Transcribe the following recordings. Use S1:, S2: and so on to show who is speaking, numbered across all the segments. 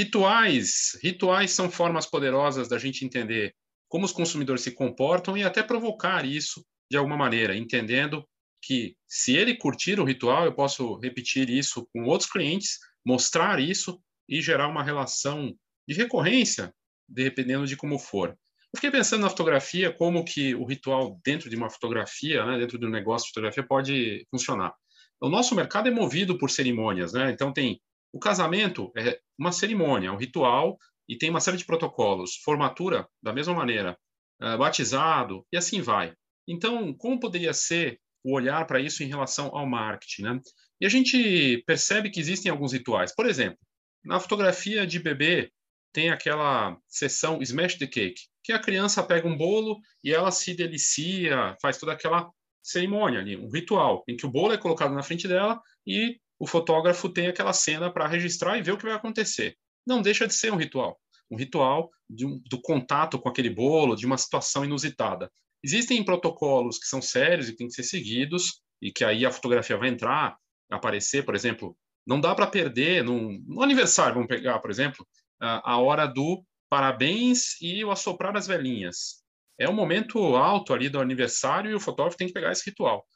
S1: Rituais, rituais são formas poderosas da gente entender como os consumidores se comportam e até provocar isso de alguma maneira, entendendo que se ele curtir o ritual, eu posso repetir isso com outros clientes, mostrar isso e gerar uma relação de recorrência, dependendo de como for. Eu fiquei pensando na fotografia, como que o ritual dentro de uma fotografia, né, dentro do negócio de fotografia, pode funcionar. O nosso mercado é movido por cerimônias, né? Então tem o casamento é uma cerimônia, é um ritual e tem uma série de protocolos. Formatura, da mesma maneira, é, batizado e assim vai. Então, como poderia ser o olhar para isso em relação ao marketing, né? E a gente percebe que existem alguns rituais. Por exemplo, na fotografia de bebê tem aquela sessão Smash the Cake, que a criança pega um bolo e ela se delicia, faz toda aquela cerimônia ali, um ritual, em que o bolo é colocado na frente dela e o fotógrafo tem aquela cena para registrar e ver o que vai acontecer. Não deixa de ser um ritual. Um ritual um, do contato com aquele bolo, de uma situação inusitada. Existem protocolos que são sérios e têm que ser seguidos, e que aí a fotografia vai entrar, aparecer, por exemplo, não dá para perder num, no aniversário, vamos pegar, por exemplo, a, a hora do parabéns e o assoprar as velhinhas. É um momento alto ali do aniversário e o fotógrafo tem que pegar esse ritual.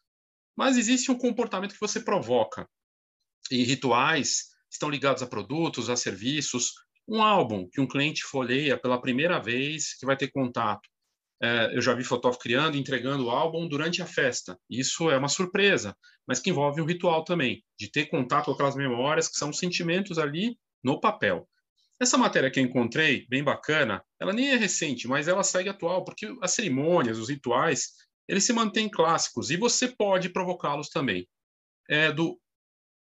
S1: Mas existe um comportamento que você provoca e rituais estão ligados a produtos, a serviços. Um álbum que um cliente folheia pela primeira vez, que vai ter contato. É, eu já vi fotógrafo criando entregando o álbum durante a festa. Isso é uma surpresa, mas que envolve um ritual também, de ter contato com aquelas memórias que são sentimentos ali no papel. Essa matéria que eu encontrei, bem bacana, ela nem é recente, mas ela segue atual, porque as cerimônias, os rituais, eles se mantêm clássicos e você pode provocá-los também. É do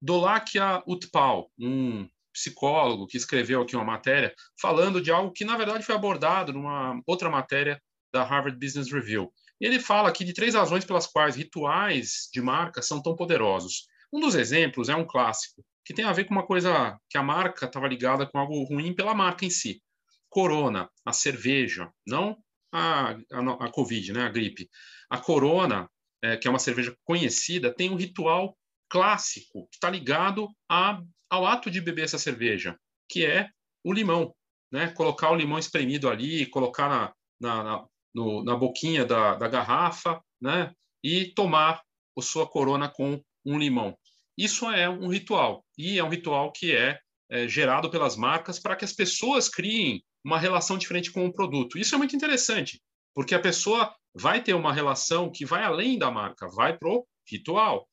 S1: Dolakya Utpal, um psicólogo que escreveu aqui uma matéria falando de algo que, na verdade, foi abordado numa outra matéria da Harvard Business Review. E ele fala aqui de três razões pelas quais rituais de marca são tão poderosos. Um dos exemplos é um clássico, que tem a ver com uma coisa que a marca estava ligada com algo ruim pela marca em si. Corona, a cerveja, não a, a, a Covid, né, a gripe. A Corona, é, que é uma cerveja conhecida, tem um ritual clássico que está ligado a, ao ato de beber essa cerveja, que é o limão, né? Colocar o limão espremido ali, colocar na, na, na, no, na boquinha da, da garrafa, né? E tomar a sua corona com um limão. Isso é um ritual e é um ritual que é, é gerado pelas marcas para que as pessoas criem uma relação diferente com o produto. Isso é muito interessante, porque a pessoa vai ter uma relação que vai além da marca, vai pro ritual.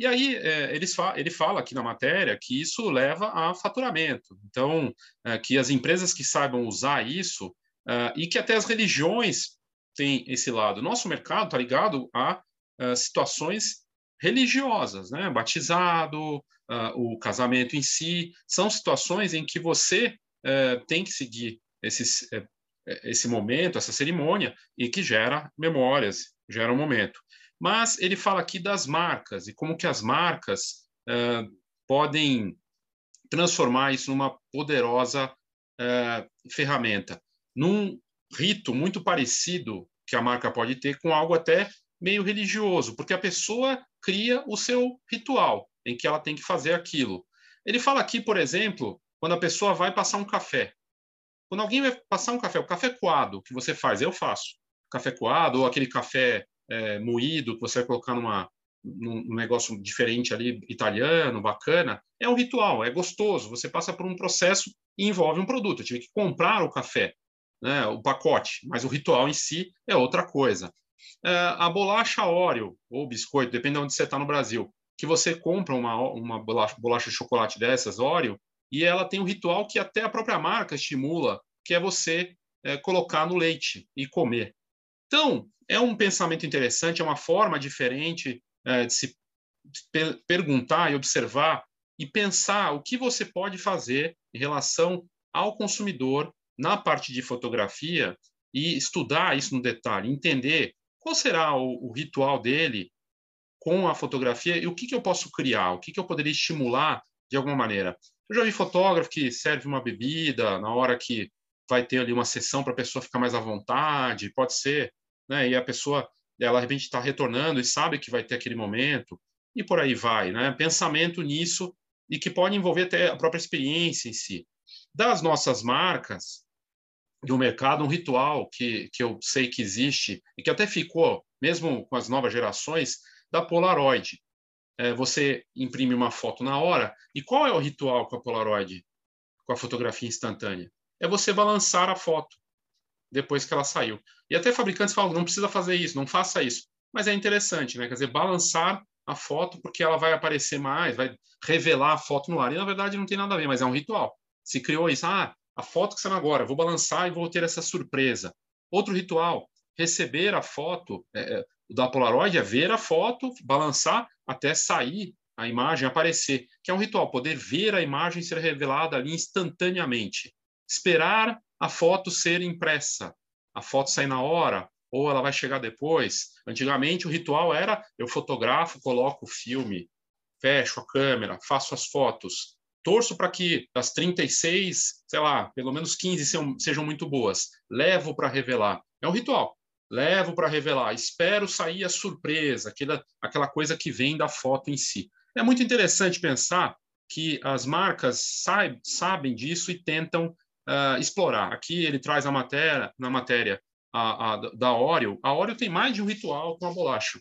S1: E aí é, eles fa ele fala aqui na matéria que isso leva a faturamento. Então, é, que as empresas que saibam usar isso é, e que até as religiões têm esse lado. Nosso mercado está ligado a, a, situações religiosas, né? Batizado, a, o casamento em si, são situações em que você é, tem que seguir esses, é, esse momento, essa cerimônia, e que gera memórias, gera um momento. Mas ele fala aqui das marcas e como que as marcas uh, podem transformar isso numa poderosa uh, ferramenta, num rito muito parecido que a marca pode ter com algo até meio religioso, porque a pessoa cria o seu ritual em que ela tem que fazer aquilo. Ele fala aqui, por exemplo, quando a pessoa vai passar um café. Quando alguém vai passar um café, o café coado que você faz, eu faço. Café coado ou aquele café é, moído que você vai colocar numa, num negócio diferente ali, italiano, bacana, é um ritual, é gostoso. Você passa por um processo e envolve um produto. Eu tive que comprar o café, né, o pacote, mas o ritual em si é outra coisa. É, a bolacha Oreo, ou biscoito, depende de onde você está no Brasil, que você compra uma, uma bolacha, bolacha de chocolate dessas, Oreo, e ela tem um ritual que até a própria marca estimula, que é você é, colocar no leite e comer. Então, é um pensamento interessante, é uma forma diferente é, de se per perguntar e observar e pensar o que você pode fazer em relação ao consumidor na parte de fotografia e estudar isso no detalhe, entender qual será o, o ritual dele com a fotografia e o que, que eu posso criar, o que, que eu poderia estimular de alguma maneira. Eu já vi fotógrafo que serve uma bebida na hora que vai ter ali uma sessão para a pessoa ficar mais à vontade, pode ser né? E a pessoa, ela de repente está retornando e sabe que vai ter aquele momento e por aí vai, né? Pensamento nisso e que pode envolver até a própria experiência em si. Das nossas marcas, do mercado, um ritual que, que eu sei que existe e que até ficou, mesmo com as novas gerações, da Polaroid. É, você imprime uma foto na hora. E qual é o ritual com a Polaroid, com a fotografia instantânea? É você balançar a foto depois que ela saiu. E até fabricantes falam, não precisa fazer isso, não faça isso. Mas é interessante, né? Quer dizer, balançar a foto porque ela vai aparecer mais, vai revelar a foto no ar. E na verdade não tem nada a ver, mas é um ritual. Se criou isso, ah, a foto que saiu agora, vou balançar e vou ter essa surpresa. Outro ritual, receber a foto é, é, da Polaroid é ver a foto, balançar até sair a imagem, aparecer, que é um ritual, poder ver a imagem ser revelada ali instantaneamente. Esperar a foto ser impressa, a foto sair na hora, ou ela vai chegar depois. Antigamente o ritual era eu fotografo, coloco o filme, fecho a câmera, faço as fotos torço para que das 36, sei lá, pelo menos 15 sejam, sejam muito boas. Levo para revelar. É um ritual. Levo para revelar. Espero sair a surpresa, aquela, aquela coisa que vem da foto em si. É muito interessante pensar que as marcas saib, sabem disso e tentam uh, explorar. Aqui ele traz a matéria, na matéria a, a, da Oreo. A Oreo tem mais de um ritual com a bolacha.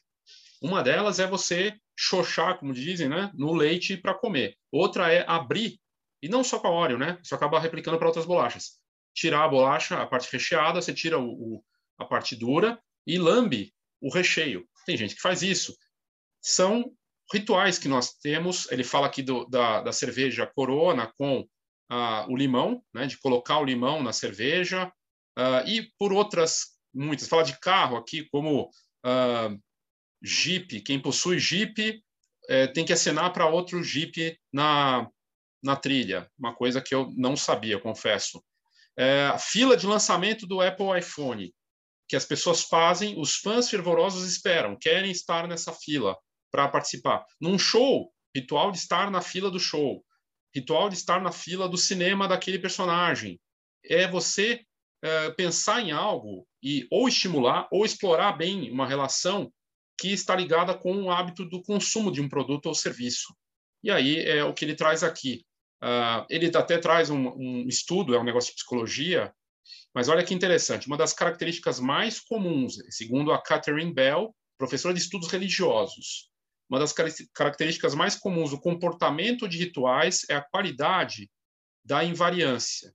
S1: Uma delas é você xoxar, como dizem, né, no leite para comer. Outra é abrir, e não só com a Oreo, né? Isso acaba replicando para outras bolachas. Tirar a bolacha, a parte recheada, você tira o, o, a parte dura e lambe o recheio. Tem gente que faz isso. São rituais que nós temos. Ele fala aqui do, da, da cerveja Corona com uh, o limão, né, de colocar o limão na cerveja, uh, e por outras muitas. Fala de carro aqui, como uh, Jeep, quem possui Jeep é, tem que assinar para outro Jeep na, na trilha, uma coisa que eu não sabia, confesso. É, a fila de lançamento do Apple iPhone, que as pessoas fazem, os fãs fervorosos esperam, querem estar nessa fila para participar. Num show, ritual de estar na fila do show, ritual de estar na fila do cinema daquele personagem. É você é, pensar em algo e ou estimular ou explorar bem uma relação que está ligada com o hábito do consumo de um produto ou serviço. E aí é o que ele traz aqui. Uh, ele até traz um, um, estudo, é um negócio de psicologia, mas olha que interessante. Uma das características mais comuns, segundo a Catherine Bell, professora de estudos religiosos, uma das características mais comuns do comportamento de rituais é a qualidade da invariância,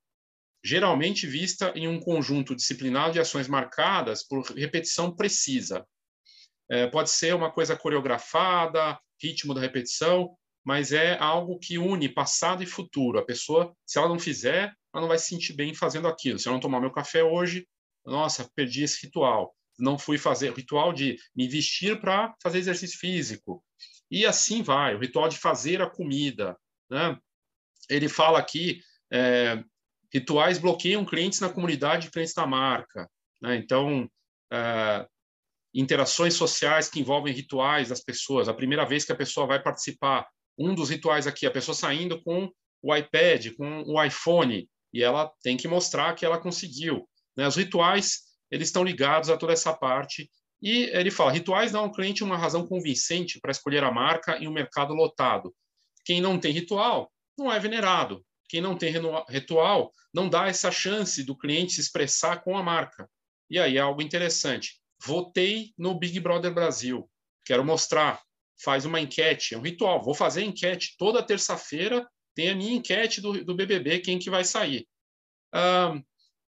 S1: geralmente vista em um conjunto disciplinado de ações marcadas por repetição precisa. É, pode ser uma coisa coreografada, ritmo da repetição, mas é algo que une passado e futuro. A pessoa, se ela não fizer, ela não vai se sentir bem fazendo aquilo. Se eu não tomar meu café hoje, nossa, perdi esse ritual. Não fui fazer o ritual de me vestir para fazer exercício físico. E assim vai, o ritual de fazer a comida. Né? Ele fala aqui, é, rituais bloqueiam clientes na comunidade de clientes da marca. Né? Então, é, interações sociais que envolvem rituais das pessoas. A primeira vez que a pessoa vai participar, um dos rituais aqui, a pessoa saindo com o iPad, com o iPhone, e ela tem que mostrar que ela conseguiu. Né? Os rituais, eles estão ligados a toda essa parte. E ele fala, rituais dão ao cliente uma razão convincente para escolher a marca em um mercado lotado. Quem não tem ritual não é venerado. Quem não tem ritual não dá essa chance do cliente se expressar com a marca. E aí é algo interessante. Votei no Big Brother Brasil. Quero mostrar. Faz uma enquete, é um ritual. Vou fazer enquete toda terça-feira. Tem a minha enquete do, do BBB, quem que vai sair. Um,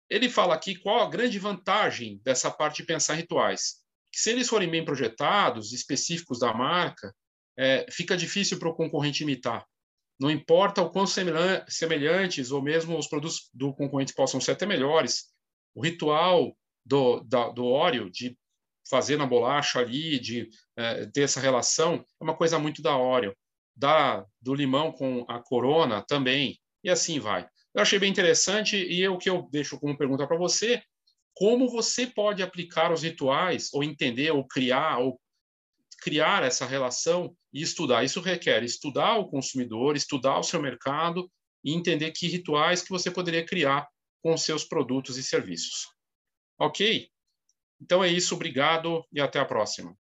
S1: ele fala aqui qual a grande vantagem dessa parte de pensar rituais. Que se eles forem bem projetados, específicos da marca, é, fica difícil para o concorrente imitar. Não importa o quão semelhantes ou mesmo os produtos do concorrente possam ser até melhores, o ritual do, da, do óleo, de fazer na bolacha ali, de é, ter essa relação, é uma coisa muito da óleo. Da, do limão com a corona também, e assim vai. Eu achei bem interessante e o que eu deixo como pergunta para você, como você pode aplicar os rituais, ou entender, ou criar, ou criar essa relação e estudar. Isso requer estudar o consumidor, estudar o seu mercado e entender que rituais que você poderia criar com seus produtos e serviços. Ok? Então é isso, obrigado e até a próxima.